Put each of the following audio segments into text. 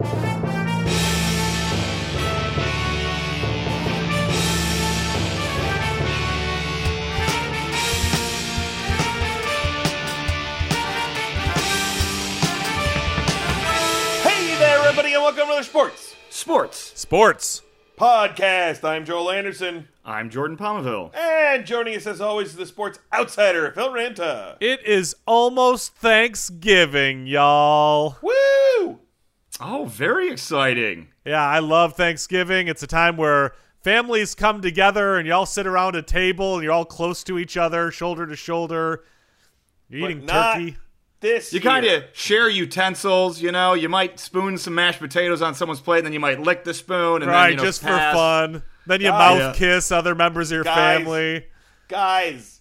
Hey there, everybody, and welcome to the Sports Sports. Sports. Podcast. I'm Joel Anderson, I'm Jordan Palmaville. and joining us as always is the Sports Outsider, Phil Ranta. It is almost Thanksgiving, y'all. Woo! Oh, very exciting. Yeah, I love Thanksgiving. It's a time where families come together and you all sit around a table and you're all close to each other, shoulder to shoulder. You're But eating not turkey. This You kind of share utensils, you know. You might spoon some mashed potatoes on someone's plate, and then you might lick the spoon, and right, then you know, just pass. for fun. Then you Guys. mouth kiss other members of your Guys. family. guys.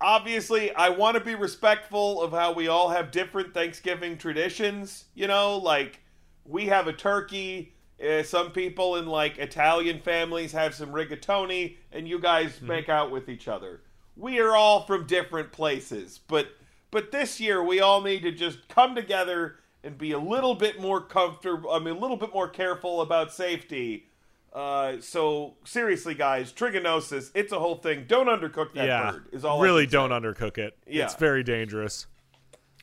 Obviously, I want to be respectful of how we all have different Thanksgiving traditions. You know, like we have a turkey. Uh, some people in like Italian families have some rigatoni, and you guys Mm-hmm. make out with each other. We are all from different places, but but this year we all need to just come together and be a little bit more comfortable. I mean, a little bit more careful about safety. Uh, so seriously, guys, trichinosis, it's a whole thing. Don't undercook that yeah, bird. Is all. Really can don't undercook it. Yeah. It's very dangerous.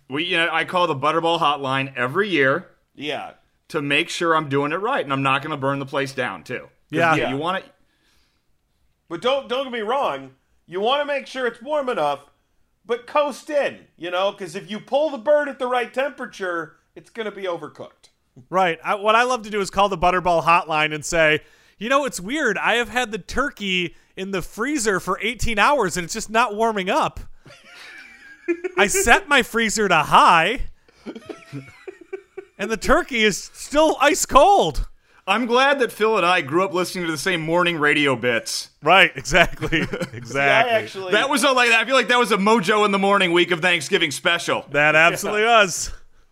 We, you know, I call the Butterball Hotline every year Yeah, to make sure I'm doing it right, and I'm not going to burn the place down too. Yeah. you want to. but don't don't get me wrong. You want to make sure it's warm enough, but coast in. You know, because if you pull the bird at the right temperature, it's going to be overcooked. Right. I, what I love to do is call the Butterball hotline and say, you know, it's weird. I have had the turkey in the freezer for 18 hours and it's just not warming up. I set my freezer to high, and the turkey is still ice cold. I'm glad that Phil and I grew up listening to the same morning radio bits. Right. Exactly. Exactly. I actually That was a like. I feel like that was a Mojo in the Morning week of Thanksgiving special. that absolutely was.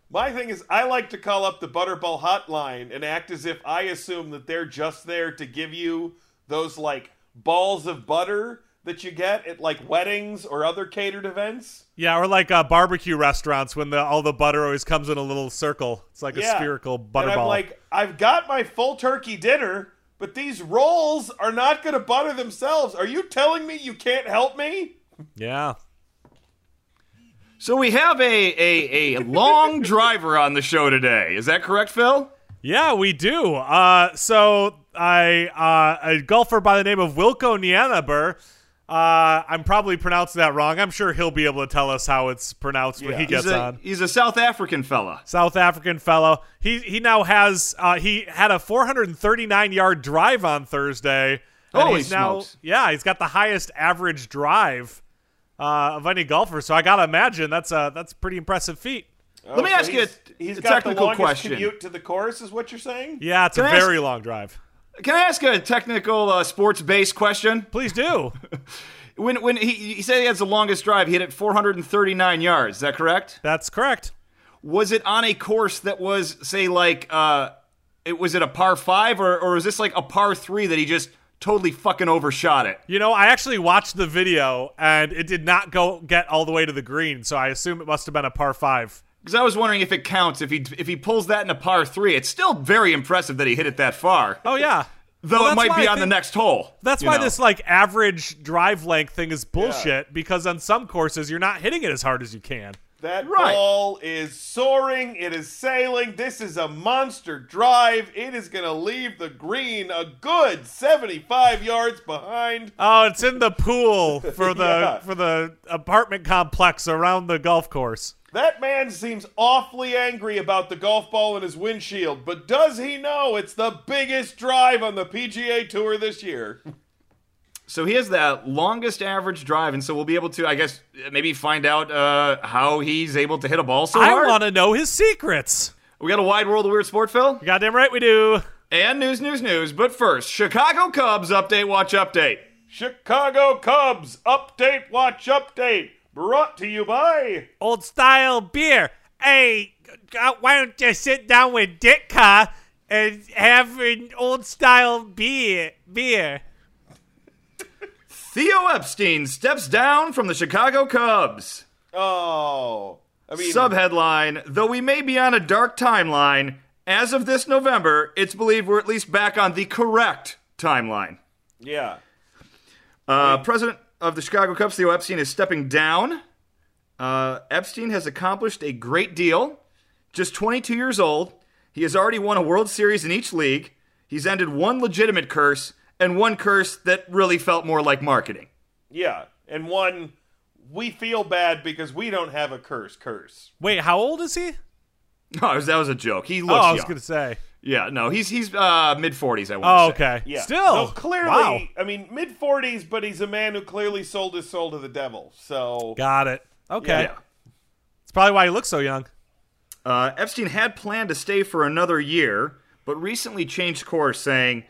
My thing is, I like to call up the Butterball hotline and act as if I assume that they're just there to give you those like balls of butter that you get at like weddings or other catered events. Yeah, or like uh, barbecue restaurants when the all the butter always comes in a little circle. It's like a Yeah. spherical And butterball. I'm like, I've got my full turkey dinner, but these rolls are not going to butter themselves. Are you telling me you can't help me? yeah. So we have a a, a long driver on the show today. Is that correct, Phil? Yeah, we do. Uh, so I uh, a golfer by the name of Wilco Nienaber. Uh, I'm probably pronouncing that wrong. I'm sure he'll be able to tell us how it's pronounced when Yeah. he gets he's a, on. He's a South African fella. South African fellow. He he now has uh, he had a 439 yard drive on Thursday. Oh, Holy he's now smokes. yeah he's got the highest average drive uh, of any golfer. So I gotta imagine that's a that's a pretty impressive feat. Let me Oh, so ask you a- he's- he's a got technical the longest question. commute to the course, is what you're saying? Yeah, it's Can a I ask- very long drive. Can I ask a technical uh, sports based question? Please do. When when he, he said he has the longest drive, he hit it 439 yards. Is that correct? That's correct. Was it on a course that was say like uh, it was it a par five or or is this like a par three that he just totally fucking overshot it? You know, I actually watched the video and it did not go get all the way to the green, so I assume it must have been a par five. Because I was wondering if it counts if he if he pulls that in a par three. It's still very impressive that he hit it that far. Oh yeah. Though Well, it might be I on the next hole. That's why know. this like average drive length thing is bullshit because on some courses you're not hitting it as hard as you can. That Right. ball is soaring. It is sailing. This is a monster drive. It is going to leave the green a good 75 yards behind. Oh, it's in the pool for the Yeah. for the apartment complex around the golf course. That man seems awfully angry about the golf ball in his windshield, but does he know it's the biggest drive on the PGA Tour this year? So he has that longest average drive, and so we'll be able to, I guess, maybe find out uh, how he's able to hit a ball so I hard. want to know his secrets. We got a wide world of weird sport, Phil, You Goddamn right we do. and news, news, news. But first, Chicago Cubs update, watch update. Chicago Cubs update, watch update, brought to you by. Old style beer. Hey, uh, why don't you sit down with Ditka and have an old style beer? Beer. Theo Epstein steps down from the Chicago Cubs. Oh, I mean, Subheadline: Though we may be on a dark timeline, as of this November, it's believed we're at least back on the correct timeline. Yeah. Uh, president of the Chicago Cubs, Theo Epstein, is stepping down. Uh, Epstein has accomplished a great deal. Just 22 years old, he has already won a World Series in each league. He's ended one legitimate curse and one curse that really felt more like marketing. Yeah. And one, we feel bad because we don't have a curse curse. Wait, how old is he? Oh, that was a joke. He Oh, looks I was young. gonna say. Yeah, no, he's he's uh, mid 40s. I want Oh, to say. Oh, okay. Yeah. Still, So clearly, wow. I mean, mid 40s, but he's a man who clearly sold his soul to the devil. So. Got it. Okay. Yeah. It's probably why he looks so young. Uh, Epstein had planned to stay for another year, but recently changed course, saying,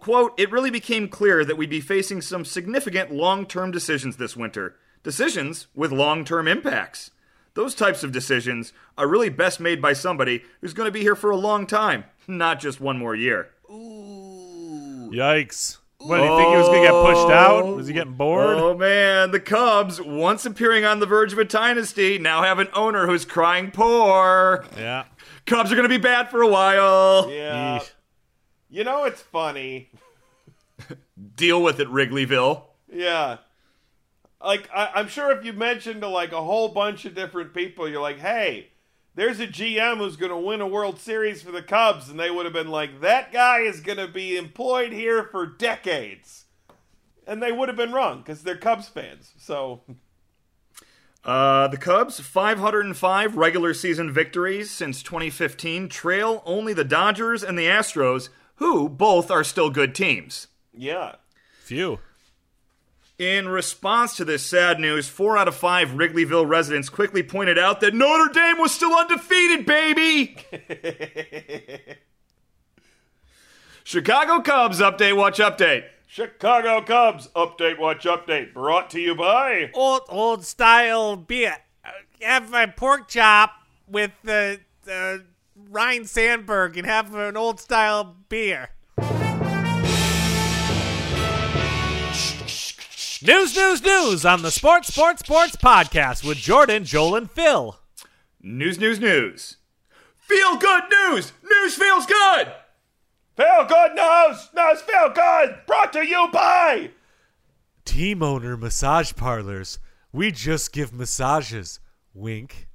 quote, It really became clear that we'd be facing some significant long term decisions this winter. Decisions with long term impacts. Those types of decisions are really best made by somebody who's going to be here for a long time, not just one more year. Ooh. Yikes. What, do you think he was going to get pushed out? Was he getting bored? Oh man, the Cubs, once appearing on the verge of a dynasty, now have an owner who's crying poor. Yeah. Cubs are going to be bad for a while. Yeah. Yeesh. You know, it's funny. Deal with it, Wrigleyville. Yeah. Like, I, I'm sure if you mentioned to, like, a whole bunch of different people, you're like, hey, there's a GM who's going to win a World Series for the Cubs. And they would have been like, that guy is going to be employed here for decades. And they would have been wrong because they're Cubs fans. So, Uh, the Cubs, 505 regular season victories since 2015, trail only the Dodgers and the Astros, who both are still good teams. yeah. Phew. In response to this sad news, four out of five Wrigleyville residents quickly pointed out that Notre Dame was still undefeated, baby! Chicago Cubs update, watch update. Chicago Cubs update, watch update, brought to you by. Old old style beer. Uh, Have my pork chop with the uh, Ryne Sandberg and have an old style beer. News, news, news on the Sports, Sports, Sports podcast with Jordan, Joel, and Phil. News, news, news. Feel good news! News feels good! Feel good news! News feel good! Brought to you by. Team owner massage parlors. We just give massages. Wink.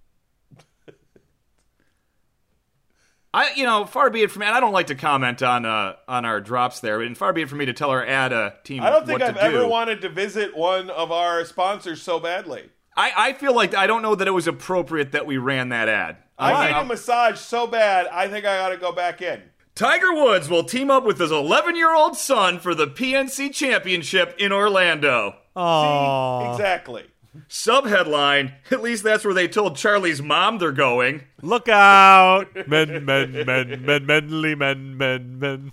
I, you know, far be it from me. And I don't like to comment on uh, on our drops there, but far be it from me to tell our ad uh, team. I don't think what I've ever do. wanted to visit one of our sponsors so badly. I, I feel like I don't know that it was appropriate that we ran that ad. I I need a massage so bad, I think I ought to go back in. Tiger Woods will team up with his 11 year old son for the PNC Championship in Orlando. Oh, Exactly. Sub headline: At least that's where they told Charlie's mom they're going. look out! Men, men, men, men, menly men, men, men.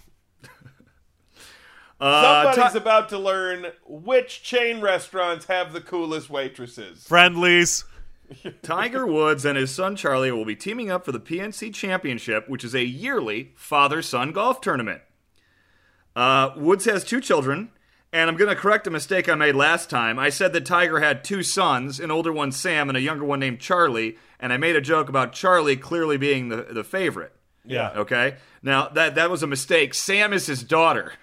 Uh, Somebody's Ti- about to learn which chain restaurants have the coolest waitresses. Friendlies. Tiger Woods and his son Charlie will be teaming up for the PNC Championship, which is a yearly father son golf tournament. Uh, Woods has two children, and I'm going to correct a mistake I made last time. I said that Tiger had two sons, an older one, Sam, and a younger one named Charlie, and I made a joke about Charlie clearly being the, the favorite. Yeah. Okay? Now, that, that was a mistake. Sam is his daughter.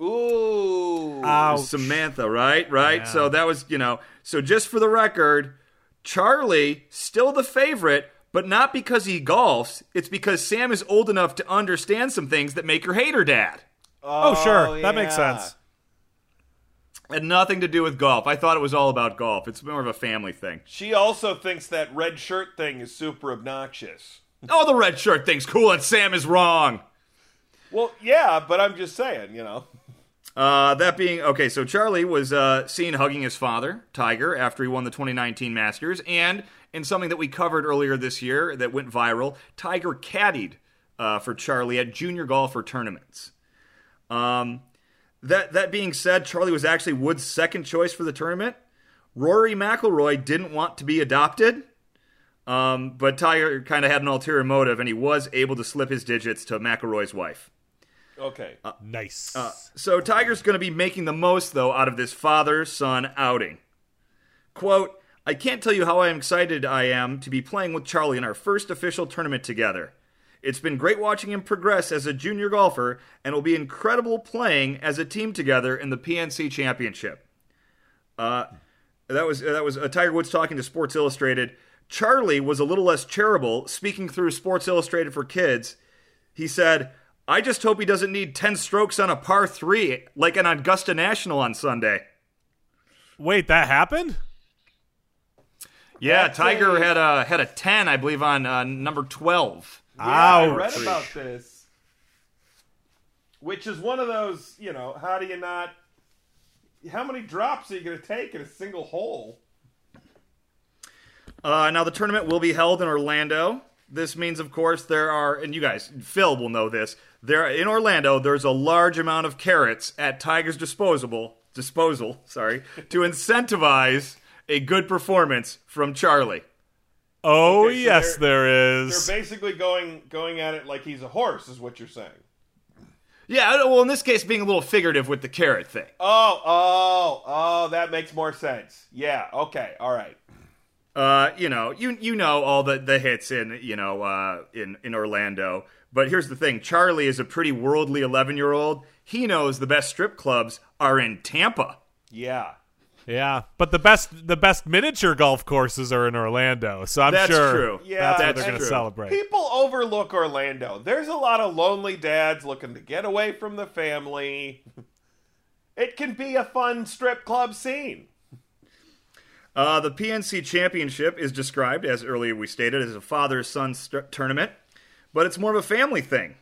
Ooh. Ouch. Samantha, right? Right? Yeah. So that was, you know, so just for the record, Charlie still the favorite, but not because he golfs. It's because Sam is old enough to understand some things that make her hate her dad. Oh, sure. That makes oh, sense. Had nothing to do with golf. I thought it was all about golf. It's more of a family thing. She also thinks that red shirt thing is super obnoxious. Oh, the red shirt thing's cool and Sam is wrong. Well, yeah, but I'm just saying, you know. Uh, that being okay, so Charlie was uh, seen hugging his father, Tiger, after he won the 2019 Masters, and in something that we covered earlier this year that went viral, Tiger caddied uh, for Charlie at junior golfer tournaments. Um, that that being said, Charlie was actually Wood's second choice for the tournament. Rory McIlroy didn't want to be adopted, um, but Tiger kind of had an ulterior motive, and he was able to slip his digits to McIlroy's wife. Okay. Nice. So Tiger's going to be making the most, though, out of this father son outing. Quote, I can't tell you how excited I am to be playing with Charlie in our first official tournament together. It's been great watching him progress as a junior golfer, and will be incredible playing as a team together in the PNC Championship. Uh, that was that was uh, Tiger Woods talking to Sports Illustrated. Charlie was a little less charitable, speaking through Sports Illustrated for Kids. He said, "I just hope he doesn't need ten strokes on a par three like an Augusta National on Sunday." Wait, that happened? Yeah, That's Tiger a- had a had a ten, I believe, on uh, number twelve. Yeah, I read about this. Which is one of those, you know, how do you not. How many drops are you going to take in a single hole? Uh, now the tournament will be held in Orlando. This means, of course, there are, and you guys, Phil will know this. There in Orlando, there's a large amount of carrots at Tiger's disposable disposal. Sorry, to incentivize a good performance from Charlie. Oh, Okay, so yes, there is. They're basically going going at it like he's a horse, is what you're saying. Yeah, well, in this case, being a little figurative with the carrot thing. Oh, oh, oh, that makes more sense. Yeah, okay, all right. Uh, you know, you you know all the the hits in you know uh, in in Orlando. But here's the thing: Charlie is a pretty worldly 11 year old. He knows the best strip clubs are in Tampa. Yeah. Yeah, but the best the best miniature golf courses are in Orlando, so I'm That's sure true. Yeah, that's what that's they're going to celebrate. People overlook Orlando. There's a lot of lonely dads looking to get away from the family. It can be a fun strip club scene. Uh, the PNC Championship is described, as earlier we stated, as a father son st- tournament, but it's more of a family thing.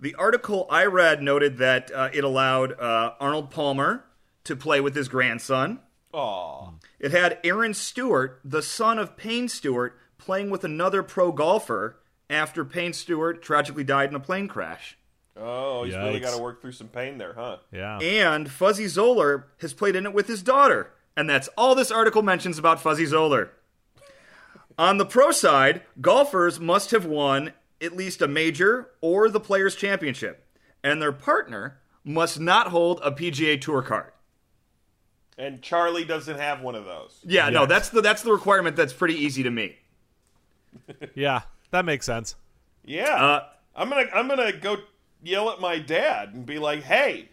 The article I read noted that uh, it allowed uh, Arnold Palmer to play with his grandson. Aw. It had Aaron Stewart, the son of Payne Stewart, playing with another pro golfer after Payne Stewart tragically died in a plane crash. Oh, he's really got to work through some pain there, huh? yeah. And Fuzzy Zoeller has played in it with his daughter. And that's all this article mentions about Fuzzy Zoeller. On the pro side, golfers must have won at least a major or the Players' Championship, and their partner must not hold a PGA Tour card. And Charlie doesn't have one of those. Yeah, no, that's the that's the requirement that's pretty easy to meet. Yeah, that makes sense. Yeah. Uh, I'm going to I'm going to go yell at my dad and be like, "Hey,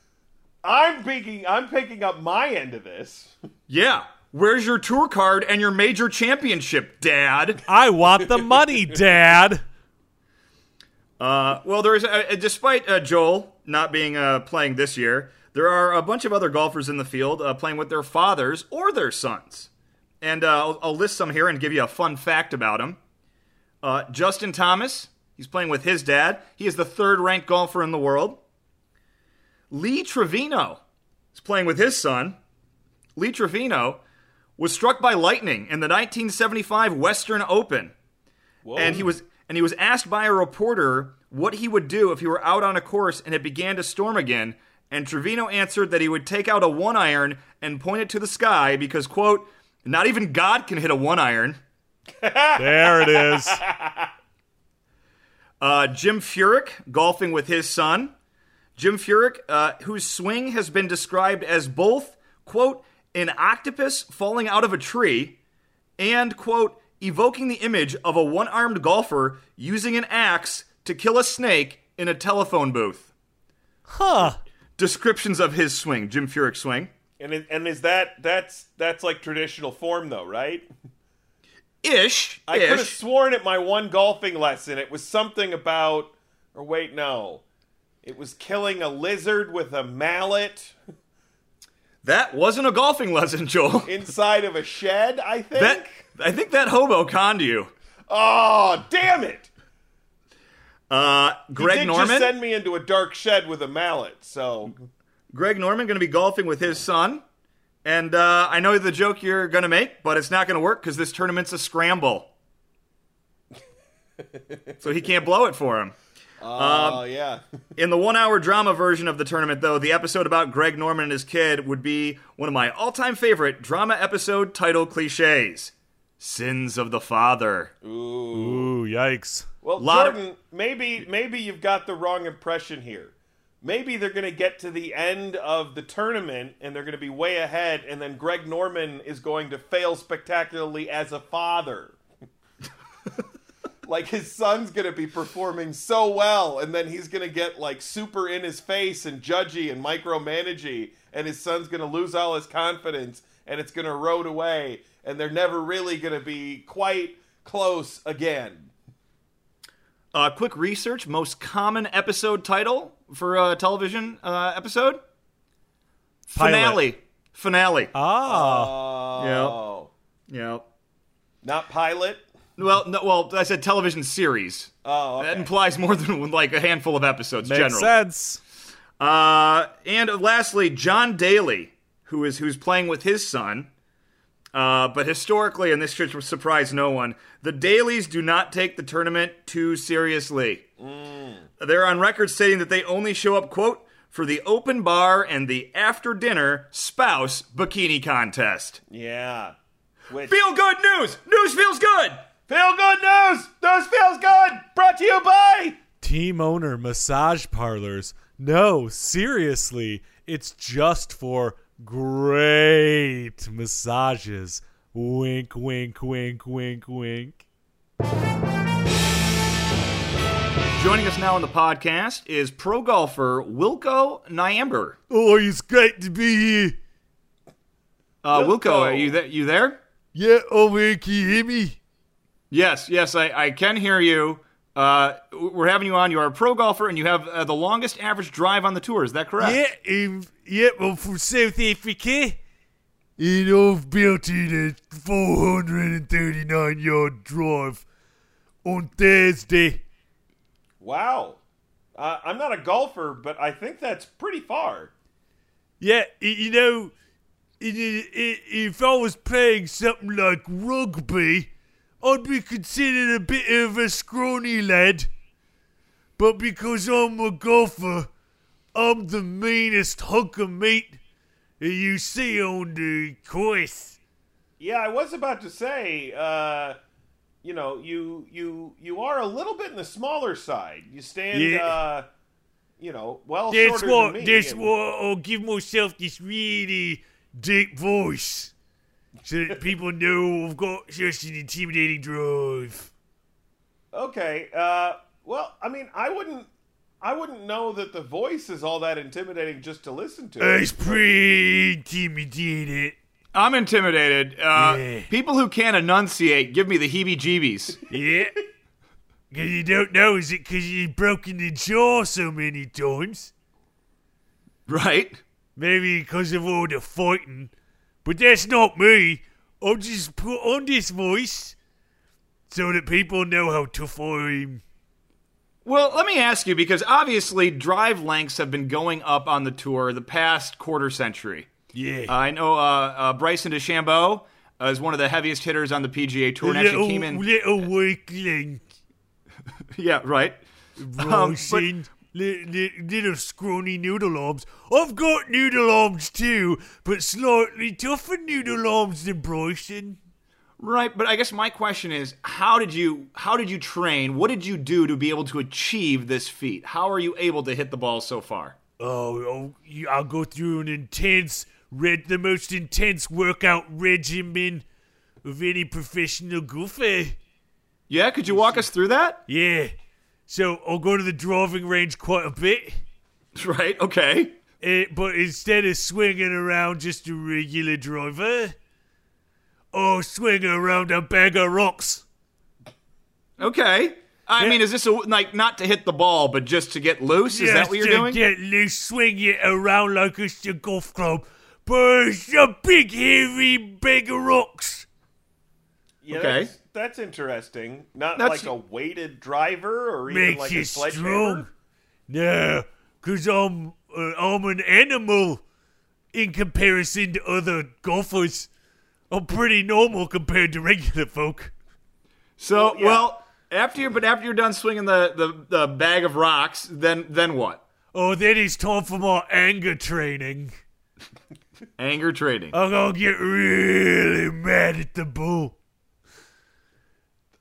I'm picking I'm picking up my end of this." Yeah, where's your tour card and your major championship, Dad? I want the money, Dad. Uh, well, there is, uh, despite uh, Joel not being uh, playing this year, there are a bunch of other golfers in the field uh, playing with their fathers or their sons. And uh, I'll, I'll list some here and give you a fun fact about them. Uh, Justin Thomas, he's playing with his dad. He is the third ranked golfer in the world. Lee Trevino is playing with his son. Lee Trevino was struck by lightning in the 1975 Western Open Whoa. and he was and he was asked by a reporter what he would do if he were out on a course and it began to storm again and Trevino answered that he would take out a one iron and point it to the sky because quote not even God can hit a one iron. There it is. Uh, Jim Furyk golfing with his son. Jim Furyk, uh, whose swing has been described as both quote an octopus falling out of a tree and quote evoking the image of a one-armed golfer using an axe to kill a snake in a telephone booth. Huh. Descriptions of his swing, Jim Furyk's swing. and it, and is that that's that's like traditional form though, right? Ish. I could have sworn at my one golfing lesson it was something about or wait, no. It was killing a lizard with a mallet That wasn't a golfing lesson, Joel. inside of a shed, I think. That I think that hobo conned you. oh, damn it. Uh, Greg he did Norman. just send me into a dark shed with a mallet, so Greg Norman going to be golfing with his son. And uh, I know the joke you're going to make, but it's not going to work because this tournament's a scramble. so he can't blow it for him. Oh yeah. In the one hour drama version of the tournament, though, the episode about Greg Norman and his kid would be one of my all time favorite drama episode title cliches Sins of the Father. Ooh, Ooh, yikes. Well, Lot of- Jordan, maybe maybe you've got the wrong impression here. Maybe they're going to get to the end of the tournament and they're going to be way ahead, and then Greg Norman is going to fail spectacularly as a father. like his son's gonna be performing so well, and then he's gonna get like super in his face and judgy and micromanagey, and his son's gonna lose all his confidence, and it's gonna erode away, and they're never really gonna be quite close again. Uh, quick research: most common episode title for a television uh, episode. Pilot. Finale. Finale. Ah. Oh, yeah. Yeah. not pilot. Well, no, well, I said television series. Oh, That implies more than like a handful of episodes. Makes generally. sense. Uh, and lastly, John Daly, who is who's playing with his son. Uh, but historically, and this should surprise no one, the Dalys do not take the tournament too seriously. They're on record stating that they only show up, quote, for the open bar and the after dinner spouse bikini contest. yeah. Which Feel good news! News feels good! feel good news. News feels good. Brought to you by. Team owner massage parlors. No, seriously, it's just for great massages. Wink, wink, wink, wink, wink. Joining us now on the podcast is pro golfer Wilco Nienaber. Oh, it's great to be here. Uh, Wilco, Wilco. are you there? You there? Yeah, oh man, can you hear me? Yes, yes, I, I can hear you. Uh, we're having you on. You are a pro golfer, and you have uh, the longest average drive on the tour. Is that correct? Yeah, um, yeah, I'm from South Africa. And I've built it a 439 yard drive on Thursday. Wow. Uh, I'm not a golfer, but I think that's pretty far. Yeah, you know, if I was playing something like rugby, I'd be considered a bit of a scrawny lad. But because I'm a golfer, I'm the meanest hunk of meat that you see on the course. Yeah, I was about to say, uh, you know, you you you are a little bit in the smaller side. You stand, Yeah. uh, you know, well That's shorter what. than me. That's and- what I'll give myself this really deep voice, so that people know I've got such an intimidating drive. Okay. Uh, well, I mean, I wouldn't. I wouldn't know that the voice is all that intimidating just to listen to. It's pretty intimidating. I'm intimidated. Uh, Yeah. People who can't enunciate give me the heebie-jeebies. Yeah. Cause you don't know, is it because you've broken the jaw so many times? right? Maybe because of all the fighting. But that's not me. I'll just put on this voice so that people know how tough I am. Well, let me ask you because obviously drive lengths have been going up on the tour the past quarter century. Yeah. I know uh, uh, Bryson DeChambeau uh, is one of the heaviest hitters on the PGA Tour, and actually little, came in. little weakling. Yeah, right. Bryson. Li- li- little scrawny noodle arms. I've got noodle arms too, but slightly tougher noodle arms than Bryson. Right, but I guess my question is, how did you how did you train? What did you do to be able to achieve this feat? How are you able to hit the ball so far? Oh, oh I'll go through an intense, red, the most intense workout regimen of any professional golfer. Yeah, could you walk us through that? Yeah. So I'll go to the driving range quite a bit, Right, okay. eh, but instead of swinging around just a regular driver, I'll swing around a bag of rocks. Okay. I Yeah. mean, is this a, like not to hit the ball, but just to get loose? Is that what you're to doing? Get loose, swing it around like it's a golf club, but it's a big, heavy bag of rocks. Yeah, Okay. That's, that's interesting. Not That's- like a weighted driver or even like you a sledgehammer. strong. No, cause I'm uh, I'm an animal in comparison to other golfers. I'm pretty normal compared to regular folk. So, yeah. well, after you're but after you're done swinging the, the, the bag of rocks, then then what? Oh, then it's time for my anger training. Anger trading. I'm gonna get really mad at the bull.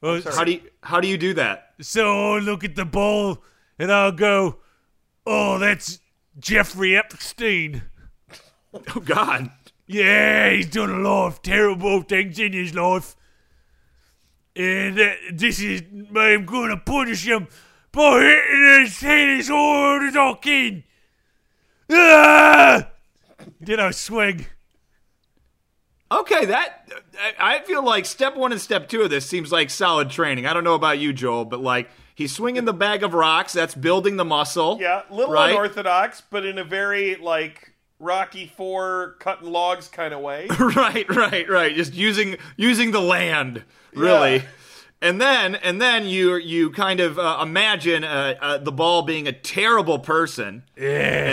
Oh, how do you how do you do that? so I'll look at the ball and I'll go, "Oh, that's Jeffrey Epstein." Oh God. Yeah, he's done a lot of terrible things in his life. and uh, this is I'm gonna punish him by hitting his head as hard as I can. Ah! Then I swing. Okay, that I I feel like step one and step two of this seems like solid training. I don't know about you, Joel, but like he's swinging the bag of rocks. That's building the muscle. Yeah, little right? unorthodox, but in a very like Rocky Four cutting logs kind of way. right, right, right. Just using using the land, really. Yeah. And then and then you you kind of uh, imagine uh, uh, the ball being a terrible person, Yeah.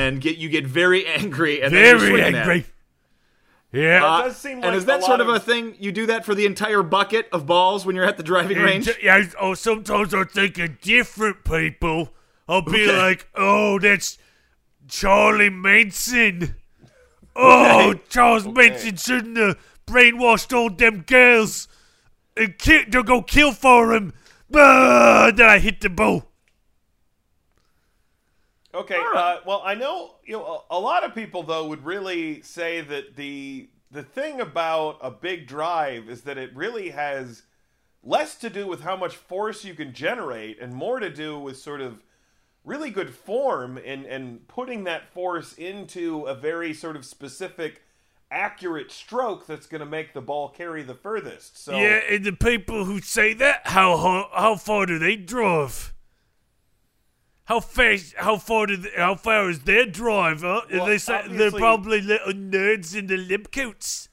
and get you get very angry and Very angry. It. Yeah. Uh, does seem and is that lot sort of, of- a thing you do that for the entire bucket of balls when you're at the driving range? And, yeah, oh, sometimes I think of different people. I'll be Okay. like, oh, that's Charlie Manson. Oh, Okay. Charles Manson shouldn't have brainwashed all them girls and ki- to go kill for him. Ah, then I hit the ball. Okay, uh, well, I know you know a, a lot of people though would really say that the the thing about a big drive is that it really has less to do with how much force you can generate and more to do with sort of really good form and and putting that force into a very sort of specific accurate stroke that's going to make the ball carry the furthest. So Yeah, and the people who say that, how how, how far do they drive? How fast? How far do? They, how far is their drive? Huh? Well, they say they're probably little nerds in the lip coats.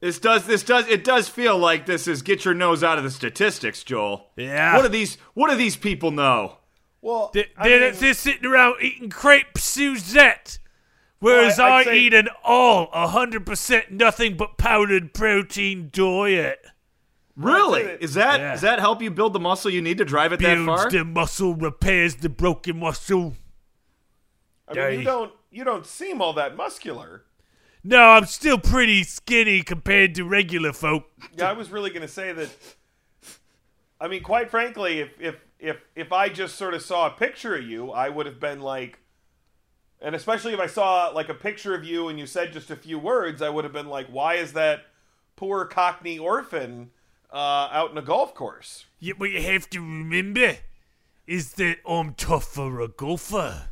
This does this does it does feel like this is get your nose out of the statistics, Joel. Yeah. What do these what do these people know? well, they, they're, mean- they're sitting around eating crepe Suzette, whereas Well, I- I, say- eat an all hundred percent nothing but powdered protein diet. Really? Is that Yeah. does that help you build the muscle you need to drive it that far? Builds the muscle, repairs the broken muscle. I mean, Hey. you don't you don't seem all that muscular. No, I'm still pretty skinny compared to regular folk. Yeah, I was really going to say that. I mean, quite frankly, if if if if I just sort of saw a picture of you, I would have been like, and especially if I saw like a picture of you and you said just a few words, I would have been like, why is that poor Cockney orphan uh, out in a golf course? Yeah, what you have to remember is that I'm tough for a golfer,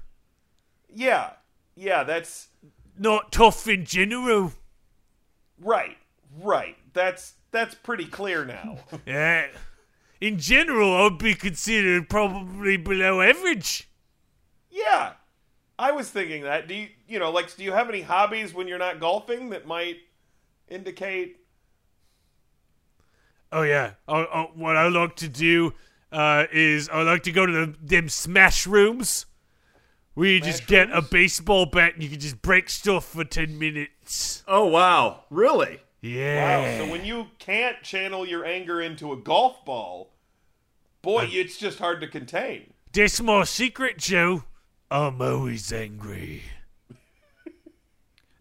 Yeah, yeah, that's not tough in general. right, right. That's that's pretty clear now. Yeah. In general, I would be considered probably below average. yeah, I was thinking that. Do you you know like do you have any hobbies when you're not golfing that might indicate? Oh yeah. Oh, oh, what I like to do uh, is I like to go to the, them smash rooms where you just get a baseball bat and you can just break stuff for ten minutes. oh wow. Really? Yeah. Wow. So when you can't channel your anger into a golf ball, boy, it's just hard to contain. That's my secret, Joe. I'm always angry.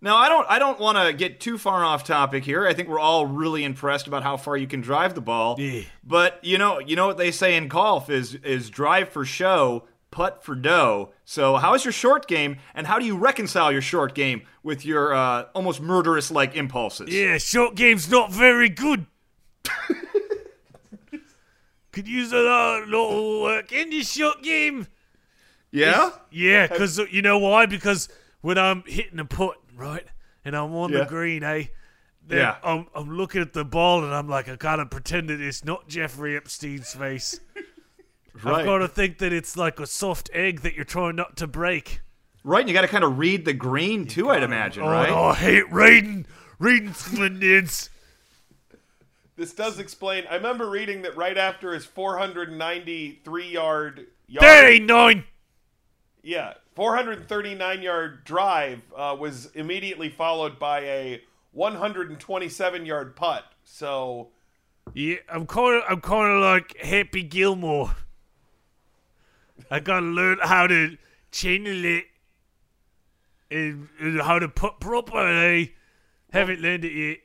Now I don't I don't want to get too far off topic here. I think we're all really impressed about how far you can drive the ball. Yeah. But you know you know what they say in golf is is drive for show, putt for dough. So how is your short game, and how do you reconcile your short game with your uh, almost murderous like impulses? Yeah, short game's not very good. Could use a lot, lot of work in this short game. Yeah? Yeah, because you know why? Because when I'm hitting a putt, right, and I'm on Yeah. the green, eh? Then Yeah. I'm, I'm looking at the ball and I'm like, I gotta pretend that it's not Jeffrey Epstein's face. right. I've got to think that it's like a soft egg that you're trying not to break. Right, and you got to kind of read the green too, I'd imagine, Oh, right? no, I hate reading, reading Splendens. This does explain. I remember reading that right after his 493 yard yard, That ain't nine. yeah, 439 yard drive uh, was immediately followed by a 127 yard putt. So Yeah, I'm kind of, I'm kind of like Happy Gilmore. I gotta learn how to channel it and, and how to put properly. Haven't learned it yet.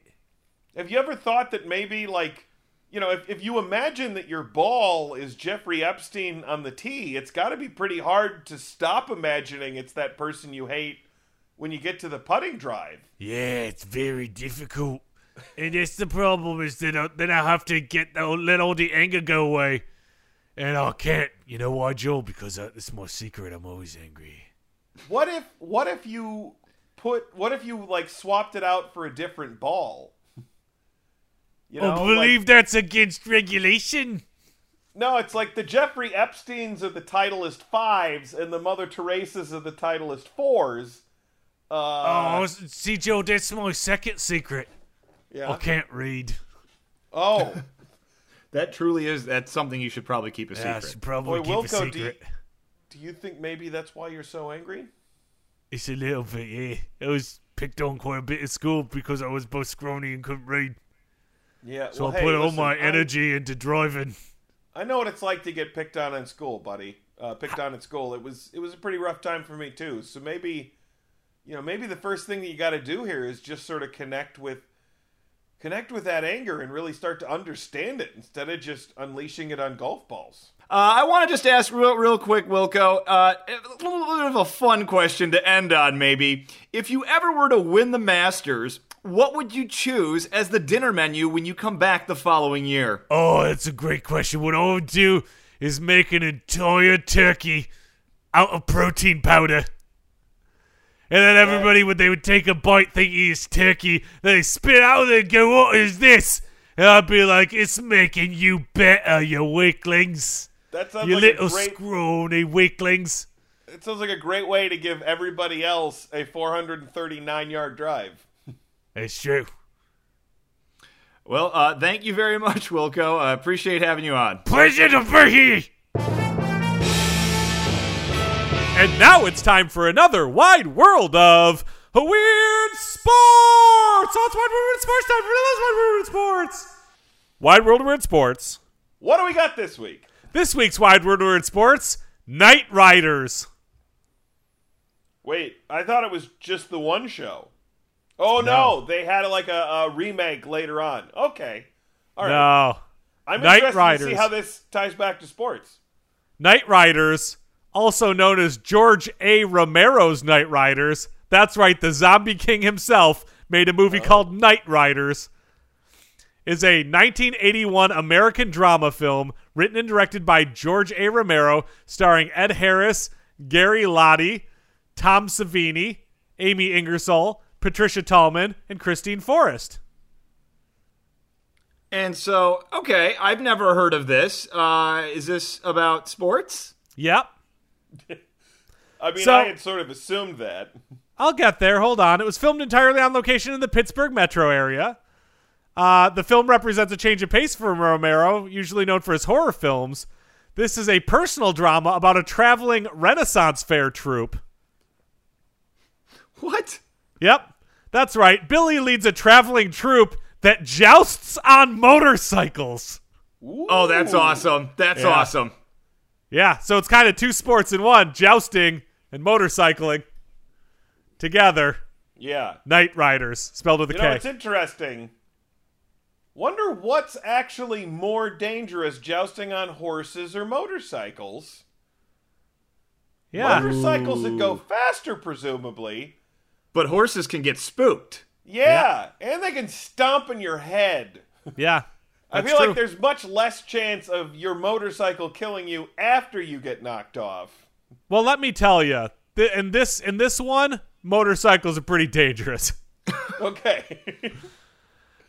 Have you ever thought that maybe, like, you know, if, if you imagine that your ball is Jeffrey Epstein on the tee, it's got to be pretty hard to stop imagining it's that person you hate when you get to the putting drive. Yeah, it's very difficult. And that's the problem is that I, then I have to get the, let all the anger go away. And I can't. You know why, Joel? Because uh, it's my secret. I'm always angry. What if what if you put what if you like swapped it out for a different ball? You I like- believe that's against regulation. no, it's like the Jeffrey Epstein's are the Titleist fives, and the Mother Teresa's are the Titleist fours. Uh, oh, s- see, Joe, that's my second secret. yeah. I can't read. Oh, That truly is. That's something you should probably keep a Yeah, I secret. should probably Boy, keep a Wilco, do you- secret. do you think maybe that's why you're so angry? It's a little bit, yeah. I was picked on quite a bit at school because I was both scrawny and couldn't read. Yeah. So well, I hey, put all listen, my I- energy into driving. I know what it's like to get picked on in school, buddy. Uh, picked on in school. It was it was a pretty rough time for me too. So maybe, you know, maybe the first thing that you got to do here is just sort of connect with, connect with that anger and really start to understand it instead of just unleashing it on golf balls. Uh, I want to just ask real, real quick, Wilco, uh, a little bit of a fun question to end on, maybe. If you ever were to win the Masters, what would you choose as the dinner menu when you come back the following year? Oh, that's a great question. What I would do is make an entire turkey out of protein powder. And then everybody would they would take a bite thinking it's turkey, then they spit out and go, What is this? And I'd be like, It's making you better, you weaklings. That sounds You like little a great. scrawny weaklings. It sounds like a great way to give everybody else a 439 yard drive. It's true. Well, uh, thank you very much, Wilco. I appreciate having you on. Pleasure to be here. And now it's time for another wide world of weird sports. Oh, it's wide world of weird sports time. Realize wide world of weird sports. Wide world of weird sports. What do we got this week? This week's wide world of weird sports: Knightriders. Wait, I thought it was just the one show. Oh no, they had like a, a remake later on. Okay, all right. No, I'm Knight interested to see how this ties back to sports. Knightriders, also known as George A. Romero's Knightriders. That's right, the Zombie King himself made a movie called Knightriders. Is a 1981 American drama film written and directed by George A. Romero, starring Ed Harris, Gary Lahti, Tom Savini, Amy Ingersoll, Patricia Tallman, and Christine Forrest. And so, okay, I've never heard of this. Uh, is this about sports? Yep. I mean, So- I had sort of assumed that. I'll get there. Hold on. It was filmed entirely on location in the Pittsburgh metro area. Uh, the film represents a change of pace for Romero, usually known for his horror films. This is a personal drama about a traveling Renaissance fair troupe. What? Yep, that's right. Billy leads a traveling troupe that jousts on motorcycles. Oh, that's awesome. That's Yeah. awesome. Yeah, so it's kind of two sports in one jousting and motorcycling together. Yeah. Knightriders, spelled with a You K. know, it's interesting. Wonder what's actually more dangerous, jousting on horses or motorcycles? yeah. Motorcycles that go faster, presumably. But horses can get spooked. Yeah, and they can stomp in your head. Yeah. I feel true. like there's much less chance of your motorcycle killing you after you get knocked off. Well, let me tell you, th- in this in this one, motorcycles are pretty dangerous. Okay.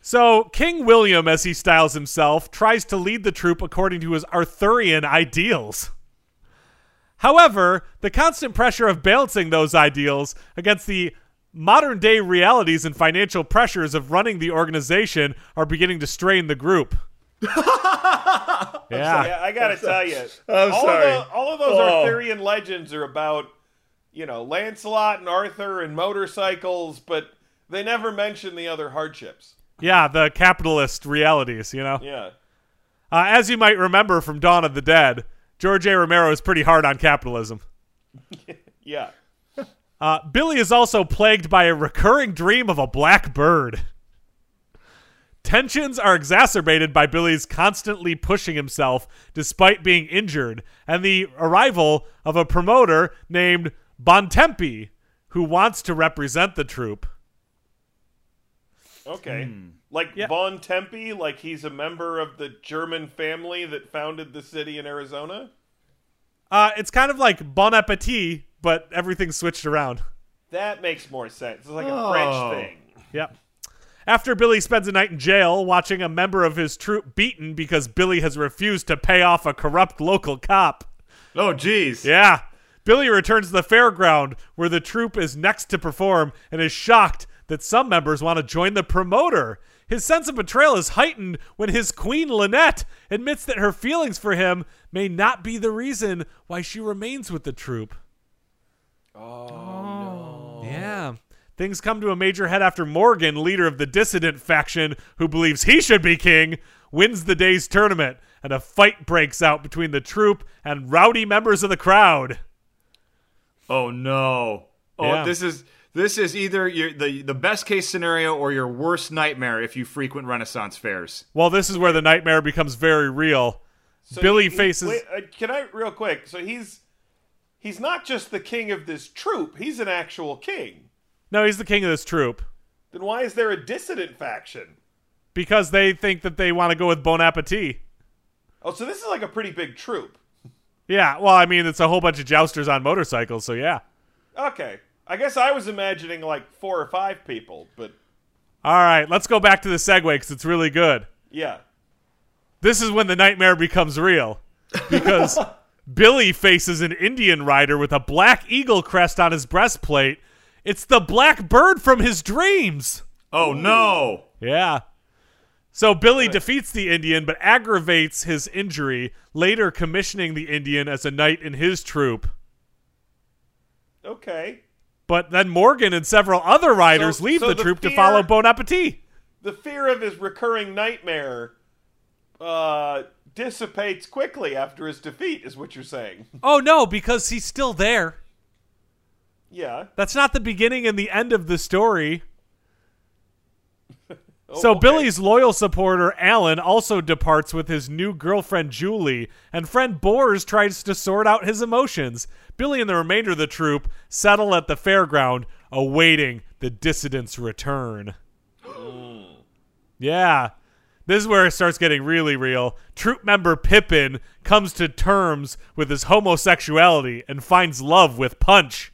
So King William, as he styles himself, tries to lead the troop according to his Arthurian ideals. However, the constant pressure of balancing those ideals against the modern day realities and financial pressures of running the organization are beginning to strain the group. yeah. yeah, I gotta tell you, I'm all sorry. Of the, all of those Oh. Arthurian legends are about, you know, Lancelot and Arthur and motorcycles, but they never mention the other hardships. Yeah, the capitalist realities, you know? Yeah. Uh, as you might remember from Dawn of the Dead, George A. Romero is pretty hard on capitalism. Yeah. Uh, Billy is also plagued by a recurring dream of a black bird. Tensions are exacerbated by Billy's constantly pushing himself despite being injured, and the arrival of a promoter named Bontempi, who wants to represent the troupe. Okay. Like Yeah. Von Tempe, like he's a member of the German family that founded the city in Arizona. Uh, it's kind of like Bon Appetit, but everything's switched around. That makes more sense. It's like a Oh. French thing. Yep. After Billy spends a night in jail watching a member of his troop beaten because Billy has refused to pay off a corrupt local cop. Oh, jeez. Yeah. Billy returns to the fairground where the troupe is next to perform and is shocked that some members want to join the promoter. His sense of betrayal is heightened when his queen Linet admits that her feelings for him may not be the reason why she remains with the troupe. Oh, Yeah. Things come to a major head after Morgan, leader of the dissident faction who believes he should be king, wins the day's tournament, and a fight breaks out between the troop and rowdy members of the crowd. Oh no. Oh, Yeah. this is this is either your, the the best case scenario or your worst nightmare if you frequent Renaissance fairs. Well, this is where the nightmare becomes very real. So Billy he- he- faces. wait, uh, can I real quick? So he's he's not just the king of this troop. He's an actual king. No, he's the king of this troop Then why is there a dissident faction? because they think that they want to go with Bon Appetit. Oh, so this is like a pretty big troop. Yeah, well, I mean, it's a whole bunch of jousters on motorcycles, so yeah. Okay, I guess I was imagining like four or five people, but All right, let's go back to the segue because it's really good. yeah. This is when the nightmare becomes real because Billy faces an Indian rider with a black eagle crest on his breastplate. It's the black bird from his dreams. Oh no. Yeah. So Billy defeats the Indian but aggravates his injury, later commissioning the Indian as a knight in his troop. Okay. But then Morgan and several other riders So- leave so the the troop to follow Bon Appetit. The fear of his recurring nightmare uh, dissipates quickly after his defeat, is what you're saying. Oh no, because he's still there. Yeah. That's not the beginning and the end of the story. Oh, So okay. Billy's loyal supporter Alan also departs with his new girlfriend Julie, and friend Bors tries to sort out his emotions. Billy and the remainder of the troop settle at the fairground, awaiting the dissident's return. yeah. This is where it starts getting really real. Troop member Pippin comes to terms with his homosexuality and finds love with Punch.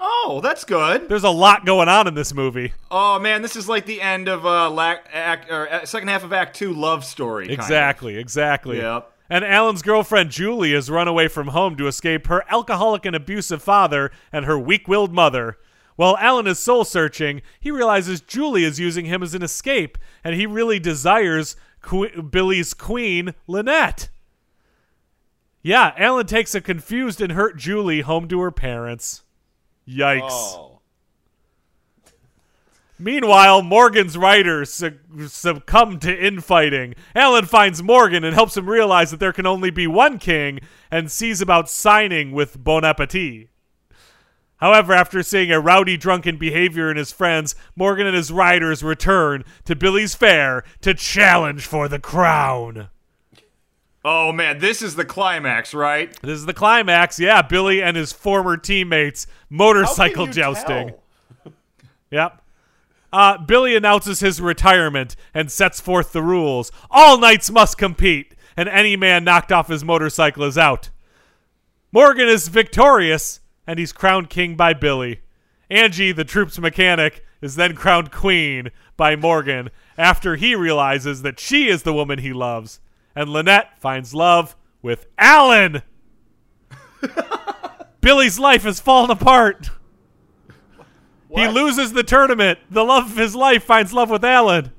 Oh, that's good. There's a lot going on in this movie. Oh man, this is like the end of uh, lac- act, or uh, second half of Act Two love story. kind of. Exactly, exactly. Yep. And Alan's girlfriend Julie has run away from home to escape her alcoholic and abusive father and her weak willed mother. While Alan is soul searching, he realizes Julie is using him as an escape, and he really desires que- Billy's queen, Linet. Yeah, Alan takes a confused and hurt Julie home to her parents. Yikes. Oh. Meanwhile, Morgan's riders su- succumb to infighting. Alan finds Morgan and helps him realize that there can only be one king and sees about signing with Bon Appetit. However, after seeing a rowdy drunken behavior in his friends, Morgan and his riders return to Billy's Fair to challenge for the crown. Oh man, this is the climax, right? This is the climax. Yeah, Billy and his former teammates motorcycle jousting. Yep. Uh, Billy announces his retirement and sets forth the rules. All knights must compete, and any man knocked off his motorcycle is out. Morgan is victorious, and he's crowned king by Billy. Angie, the troop's mechanic, is then crowned queen by Morgan after he realizes that she is the woman he loves. And Linet finds love with Alan. Billy's life has fallen apart. He loses the tournament. The love of his life finds love with Alan.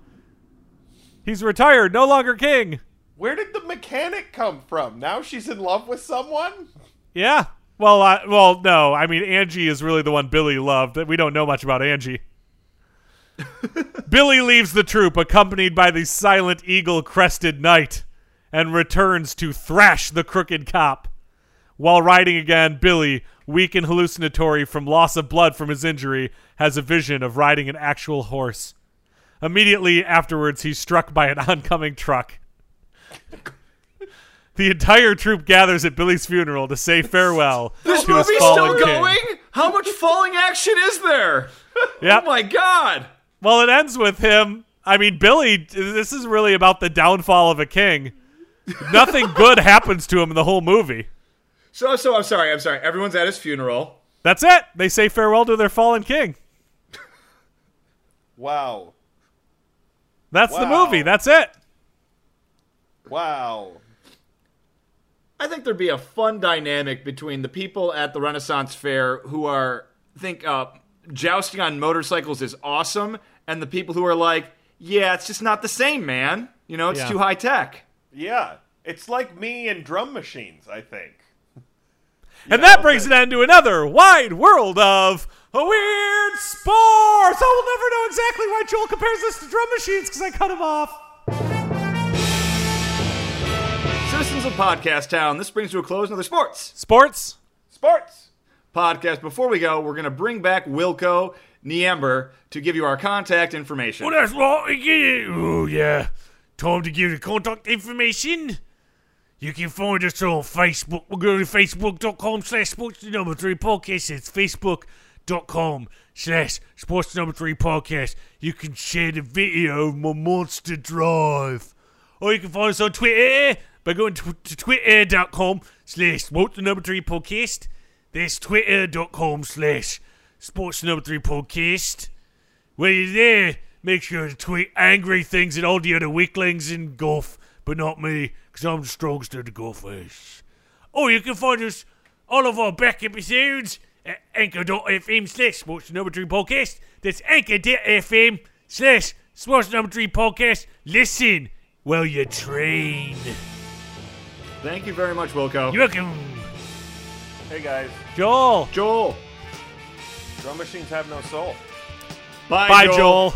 He's retired, no longer king. Where did the mechanic come from? Now she's in love with someone? Yeah. Well, I, well, no. I mean, Angie is really the one Billy loved. We don't know much about Angie. Billy leaves the troop, accompanied by the silent eagle crested knight, and returns to thrash the crooked cop. While riding again, Billy, weak and hallucinatory from loss of blood from his injury, has a vision of riding an actual horse. Immediately afterwards, he's struck by an oncoming truck. The entire troop gathers at Billy's funeral to say farewell This to his movie's fallen still king. going? How much falling action is there? Yep. Oh my god! Well, it ends with him I mean, Billy, this is really about the downfall of a king. Nothing good happens to him in the whole movie. So, so I'm sorry. I'm sorry. Everyone's at his funeral. That's it. They say farewell to their fallen king. Wow. That's the movie. That's it. Wow. I think there'd be a fun dynamic between the people at the Renaissance Fair who are think uh, jousting on motorcycles is awesome, and the people who are like, yeah, it's just not the same, man. You know, it's Yeah. too high tech. Yeah. It's like me and drum machines, I think. And know, that brings but- it on to another wide world of weird sports. I will never know exactly why Joel compares this to drum machines because I cut him off. Citizens of Podcast Town, this brings to a close another sports Sports? Sports. podcast. Before we go, we're going to bring back Wilco Nienaber to give you our contact information. that's right. Oh, yeah. Time to give the contact information. You can find us on Facebook. We'll go to facebook.com slash sports number three podcast. It's facebook.com slash sports number three podcast. You can share the video of my monster drive. Or you can find us on Twitter by going to, to twitter.com slash sports number three podcast. That's twitter.com slash sports number three podcast. While you're there, make sure to tweet angry things at all the other weaklings in golf, but not me, because I'm the strongest of the golfers. Or you can find us all of our back episodes at anchor.fm slash sports number three podcast. That's anchor.fm slash sports number three podcast. Listen while you train. Thank you very much, Wilco. You're welcome. Hey guys, Joel. Joel. drum machines have no soul. Bye, Bye, Joel.